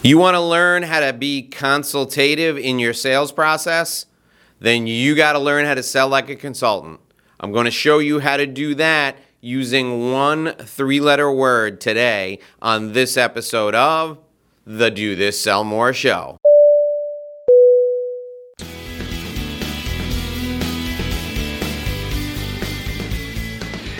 You want to learn how to be consultative in your sales process? Then you got to learn how to sell like a consultant. I'm going to show you how to do that using one three letter word today on this episode of the Do This Sell More Show.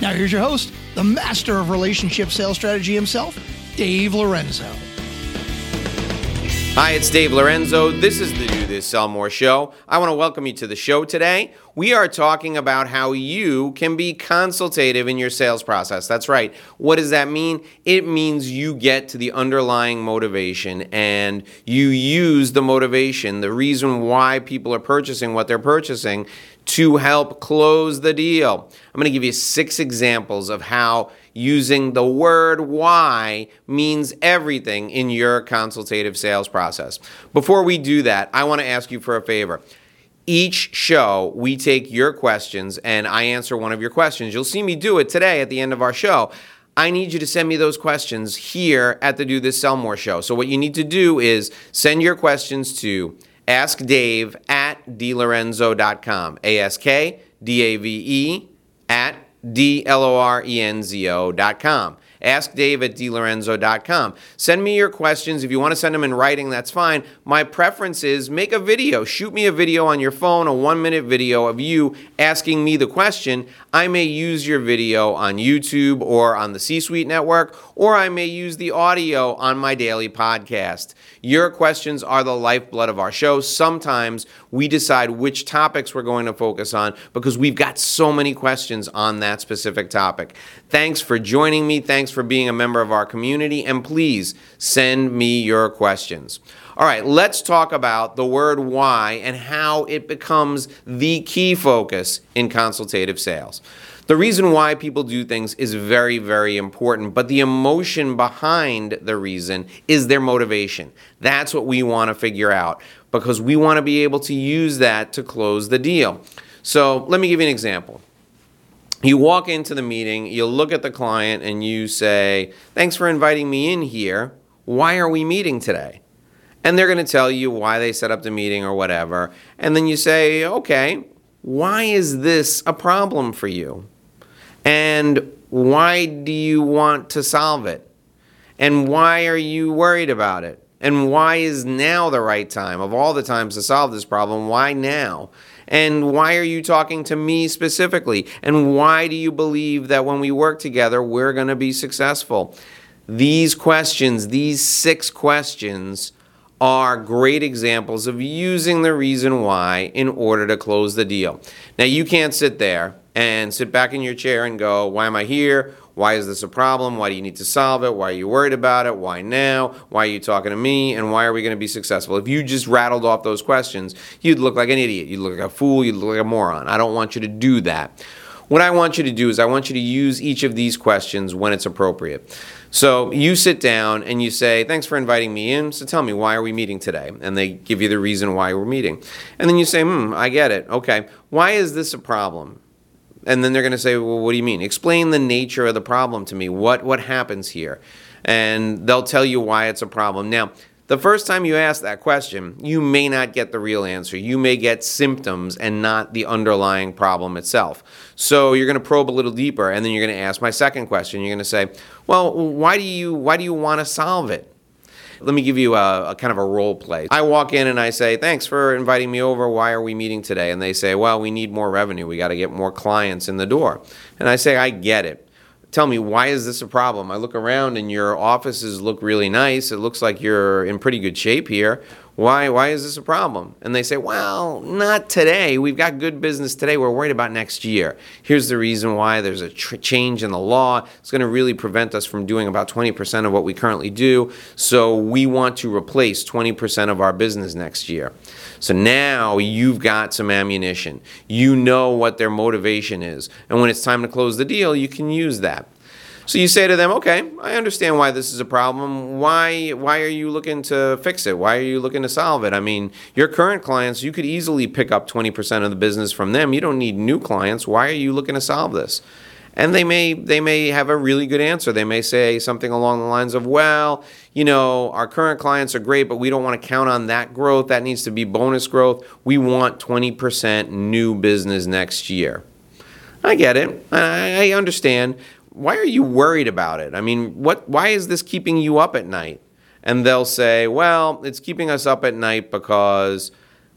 Now, here's your host, the master of relationship sales strategy himself, Dave Lorenzo. Hi, it's Dave Lorenzo. This is the Do This Sell More show. I want to welcome you to the show today. We are talking about how you can be consultative in your sales process. That's right. What does that mean? It means you get to the underlying motivation and you use the motivation, the reason why people are purchasing what they're purchasing to help close the deal. I'm going to give you six examples of how using the word why means everything in your consultative sales process. Before we do that, I want to ask you for a favor. Each show, we take your questions and I answer one of your questions. You'll see me do it today at the end of our show. I need you to send me those questions here at the Do This Sell More show. So, what you need to do is send your questions to askdave at dlorenzo.com. A S K D A V E at D L O R E N Z O.com. Ask Dave at dlorenzo.com. Send me your questions. If you want to send them in writing, that's fine. My preference is make a video. Shoot me a video on your phone, a one minute video of you asking me the question. I may use your video on YouTube or on the C Suite Network, or I may use the audio on my daily podcast. Your questions are the lifeblood of our show. Sometimes we decide which topics we're going to focus on because we've got so many questions on that specific topic. Thanks for joining me. Thanks for being a member of our community. And please send me your questions. All right, let's talk about the word why and how it becomes the key focus in consultative sales. The reason why people do things is very, very important, but the emotion behind the reason is their motivation. That's what we want to figure out because we want to be able to use that to close the deal. So let me give you an example you walk into the meeting, you look at the client, and you say, Thanks for inviting me in here. Why are we meeting today? And they're going to tell you why they set up the meeting or whatever. And then you say, Okay, why is this a problem for you? And why do you want to solve it? And why are you worried about it? And why is now the right time? Of all the times to solve this problem, why now? And why are you talking to me specifically? And why do you believe that when we work together, we're going to be successful? These questions, these six questions, are great examples of using the reason why in order to close the deal. Now, you can't sit there and sit back in your chair and go, Why am I here? Why is this a problem? Why do you need to solve it? Why are you worried about it? Why now? Why are you talking to me? And why are we going to be successful? If you just rattled off those questions, you'd look like an idiot. You'd look like a fool. You'd look like a moron. I don't want you to do that. What I want you to do is I want you to use each of these questions when it's appropriate. So you sit down and you say, Thanks for inviting me in. So tell me, why are we meeting today? And they give you the reason why we're meeting. And then you say, Hmm, I get it. Okay. Why is this a problem? And then they're going to say, well, what do you mean? Explain the nature of the problem to me. What, what happens here? And they'll tell you why it's a problem. Now, the first time you ask that question, you may not get the real answer. You may get symptoms and not the underlying problem itself. So you're going to probe a little deeper, and then you're going to ask my second question. You're going to say, "Well, why do you why do you want to solve it?" Let me give you a, a, kind of a role play. I walk in and I say, Thanks for inviting me over. Why are we meeting today? And they say, Well, we need more revenue. We got to get more clients in the door. And I say, I get it. Tell me, why is this a problem? I look around and your offices look really nice. It looks like you're in pretty good shape here. Why, why is this a problem? And they say, well, not today. We've got good business today. We're worried about next year. Here's the reason why there's a tr- change in the law. It's going to really prevent us from doing about 20% of what we currently do. So we want to replace 20% of our business next year. So now you've got some ammunition. You know what their motivation is. And when it's time to close the deal, you can use that. So you say to them, okay, I understand why this is a problem. Why why are you looking to fix it? Why are you looking to solve it? I mean, your current clients, you could easily pick up 20% of the business from them. You don't need new clients. Why are you looking to solve this? And they may they may have a really good answer. They may say something along the lines of, "Well, you know, our current clients are great, but we don't want to count on that growth. That needs to be bonus growth. We want 20% new business next year." I get it. I understand why are you worried about it? I mean, what why is this keeping you up at night? And they'll say, well, it's keeping us up at night because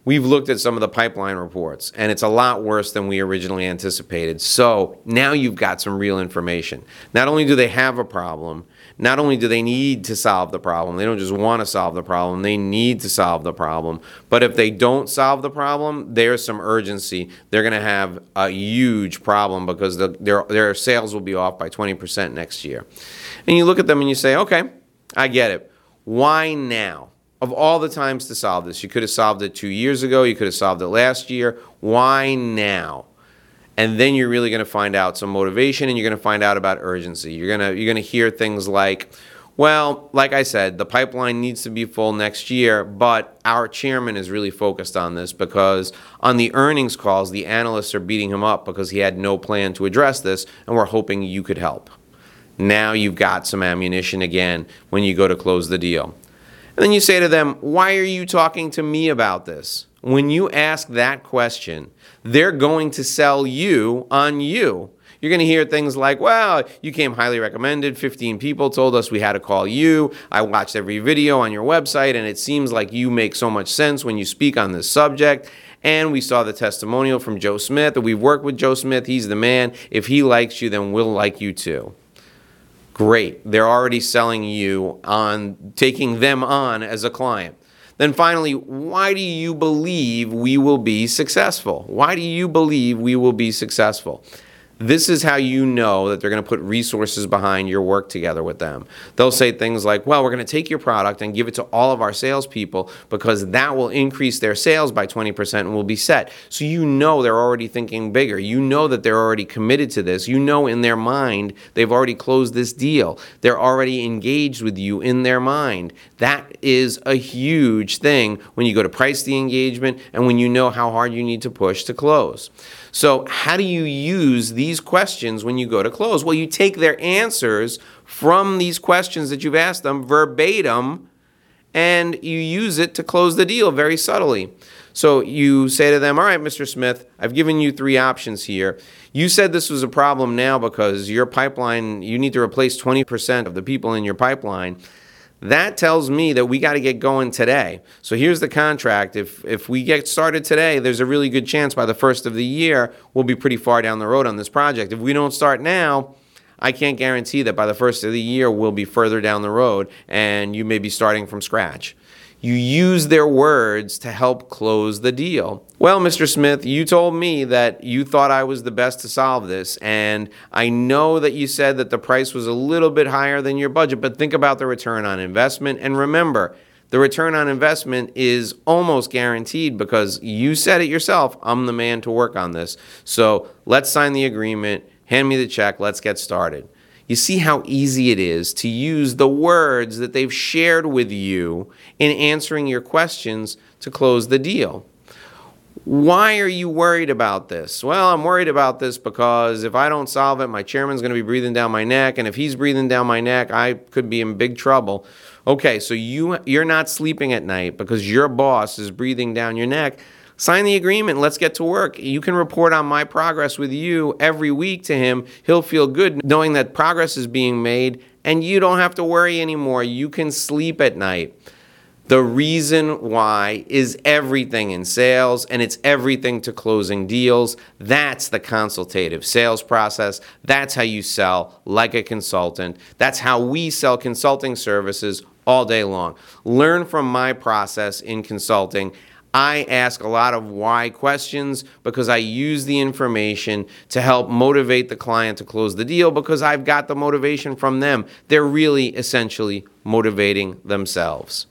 we've looked at some of the pipeline reports and it's a lot worse than we originally anticipated. So now you've got some real information. Not only do they have a problem, not only do they need to solve the problem, they don't just want to solve the problem, they need to solve the problem. But if they don't solve the problem, there's some urgency. They're going to have a huge problem because the, their, their sales will be off by 20% next year. And you look at them and you say, okay, I get it. Why now? Of all the times to solve this, you could have solved it two years ago, you could have solved it last year. Why now? And then you're really going to find out some motivation and you're going to find out about urgency. You're going to you're going to hear things like well like i said the pipeline needs to be full next year but our chairman is really focused on this because on the earnings calls the analysts are beating him up because he had no plan to address this and we're hoping you could help. Now you've got some ammunition again when you go to close the deal. And then you say to them why are you talking to me about this when you ask that question, they're going to sell you on you. You're going to hear things like, well, you came highly recommended. 15 people told us we had to call you. I watched every video on your website, and it seems like you make so much sense when you speak on this subject. And we saw the testimonial from Joe Smith. We've worked with Joe Smith. He's the man. If he likes you, then we'll like you too. Great. They're already selling you on taking them on as a client. Then finally, why do you believe we will be successful? Why do you believe we will be successful? This is how you know that they're going to put resources behind your work together with them. They'll say things like, Well, we're going to take your product and give it to all of our salespeople because that will increase their sales by 20% and we'll be set. So you know they're already thinking bigger. You know that they're already committed to this. You know in their mind they've already closed this deal. They're already engaged with you in their mind. That is a huge thing when you go to price the engagement and when you know how hard you need to push to close. So, how do you use these questions when you go to close? Well, you take their answers from these questions that you've asked them verbatim and you use it to close the deal very subtly. So you say to them, All right, Mr. Smith, I've given you three options here. You said this was a problem now because your pipeline, you need to replace 20% of the people in your pipeline. That tells me that we got to get going today. So here's the contract. If if we get started today, there's a really good chance by the first of the year we'll be pretty far down the road on this project. If we don't start now, I can't guarantee that by the first of the year we'll be further down the road and you may be starting from scratch. You use their words to help close the deal. Well, Mr. Smith, you told me that you thought I was the best to solve this, and I know that you said that the price was a little bit higher than your budget, but think about the return on investment. And remember, the return on investment is almost guaranteed because you said it yourself I'm the man to work on this. So let's sign the agreement, hand me the check, let's get started. You see how easy it is to use the words that they've shared with you in answering your questions to close the deal. Why are you worried about this? Well, I'm worried about this because if I don't solve it, my chairman's going to be breathing down my neck, and if he's breathing down my neck, I could be in big trouble. Okay, so you you're not sleeping at night because your boss is breathing down your neck. Sign the agreement. Let's get to work. You can report on my progress with you every week to him. He'll feel good knowing that progress is being made, and you don't have to worry anymore. You can sleep at night. The reason why is everything in sales and it's everything to closing deals. That's the consultative sales process. That's how you sell like a consultant. That's how we sell consulting services all day long. Learn from my process in consulting. I ask a lot of why questions because I use the information to help motivate the client to close the deal because I've got the motivation from them. They're really essentially motivating themselves.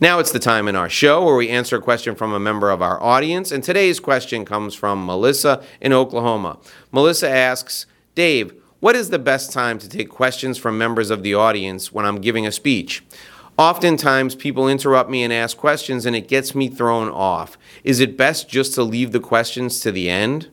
Now it's the time in our show where we answer a question from a member of our audience, and today's question comes from Melissa in Oklahoma. Melissa asks, Dave, what is the best time to take questions from members of the audience when I'm giving a speech? Oftentimes, people interrupt me and ask questions, and it gets me thrown off. Is it best just to leave the questions to the end?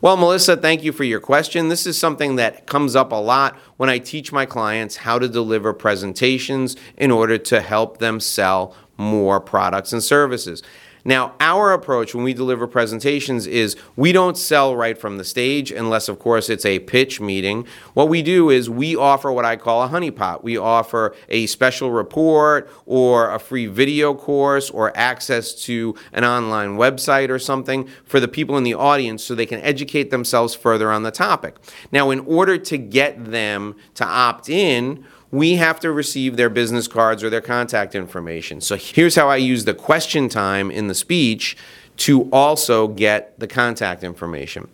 Well, Melissa, thank you for your question. This is something that comes up a lot when I teach my clients how to deliver presentations in order to help them sell more products and services. Now, our approach when we deliver presentations is we don't sell right from the stage unless, of course, it's a pitch meeting. What we do is we offer what I call a honeypot. We offer a special report or a free video course or access to an online website or something for the people in the audience so they can educate themselves further on the topic. Now, in order to get them to opt in, we have to receive their business cards or their contact information. So here's how I use the question time in the speech to also get the contact information.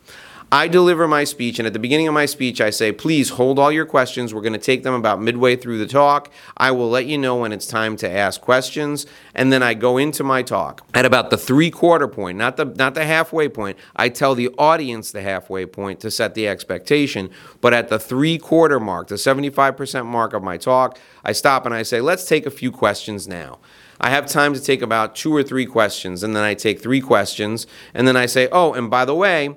I deliver my speech, and at the beginning of my speech, I say, please hold all your questions. We're going to take them about midway through the talk. I will let you know when it's time to ask questions, and then I go into my talk. At about the three quarter point, not the, not the halfway point, I tell the audience the halfway point to set the expectation. But at the three quarter mark, the 75% mark of my talk, I stop and I say, let's take a few questions now. I have time to take about two or three questions, and then I take three questions, and then I say, oh, and by the way,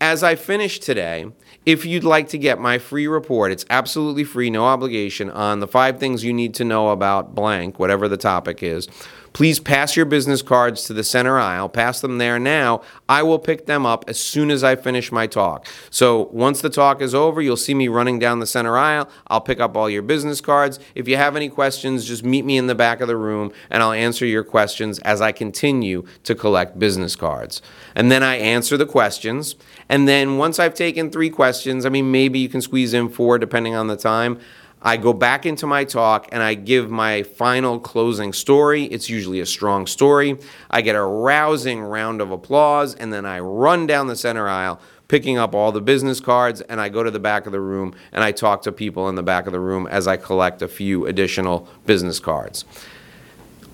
as I finish today, if you'd like to get my free report, it's absolutely free, no obligation, on the five things you need to know about blank, whatever the topic is. Please pass your business cards to the center aisle. Pass them there now. I will pick them up as soon as I finish my talk. So once the talk is over, you'll see me running down the center aisle. I'll pick up all your business cards. If you have any questions, just meet me in the back of the room and I'll answer your questions as I continue to collect business cards. And then I answer the questions. And then once I've taken three questions, I mean, maybe you can squeeze in four depending on the time. I go back into my talk and I give my final closing story. It's usually a strong story. I get a rousing round of applause, and then I run down the center aisle picking up all the business cards and I go to the back of the room and I talk to people in the back of the room as I collect a few additional business cards.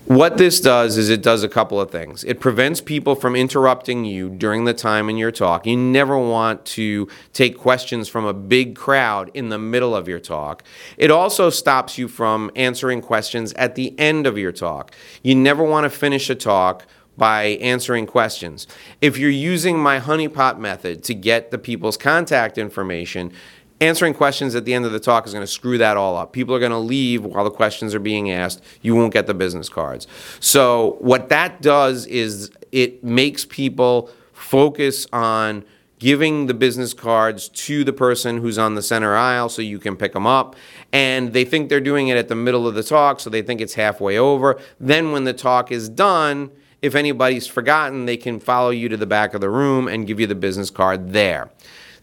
What this does is it does a couple of things. It prevents people from interrupting you during the time in your talk. You never want to take questions from a big crowd in the middle of your talk. It also stops you from answering questions at the end of your talk. You never want to finish a talk by answering questions. If you're using my honeypot method to get the people's contact information, answering questions at the end of the talk is going to screw that all up. People are going to leave while the questions are being asked. You won't get the business cards. So, what that does is it makes people focus on giving the business cards to the person who's on the center aisle so you can pick them up. And they think they're doing it at the middle of the talk, so they think it's halfway over. Then, when the talk is done, if anybody's forgotten, they can follow you to the back of the room and give you the business card there.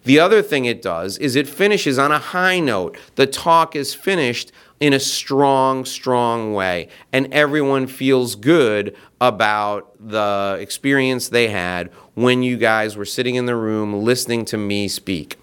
The other thing it does is it finishes on a high note. The talk is finished in a strong, strong way, and everyone feels good about the experience they had when you guys were sitting in the room listening to me speak.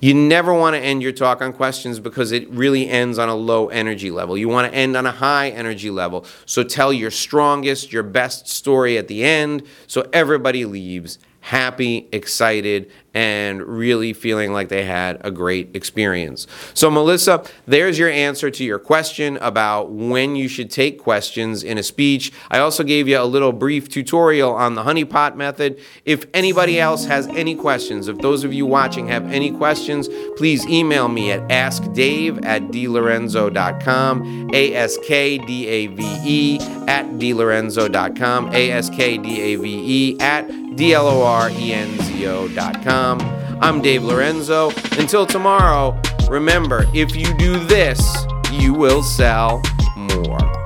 You never want to end your talk on questions because it really ends on a low energy level. You want to end on a high energy level. So tell your strongest, your best story at the end so everybody leaves happy, excited, and really feeling like they had a great experience. So, Melissa, there's your answer to your question about when you should take questions in a speech. I also gave you a little brief tutorial on the honeypot method. If anybody else has any questions, if those of you watching have any questions, please email me at askdave at dlorenzo.com, A S K D A V E at dlorenzo.com, A S K D A V E at D L O R E N Z O.com. I'm Dave Lorenzo. Until tomorrow, remember if you do this, you will sell more.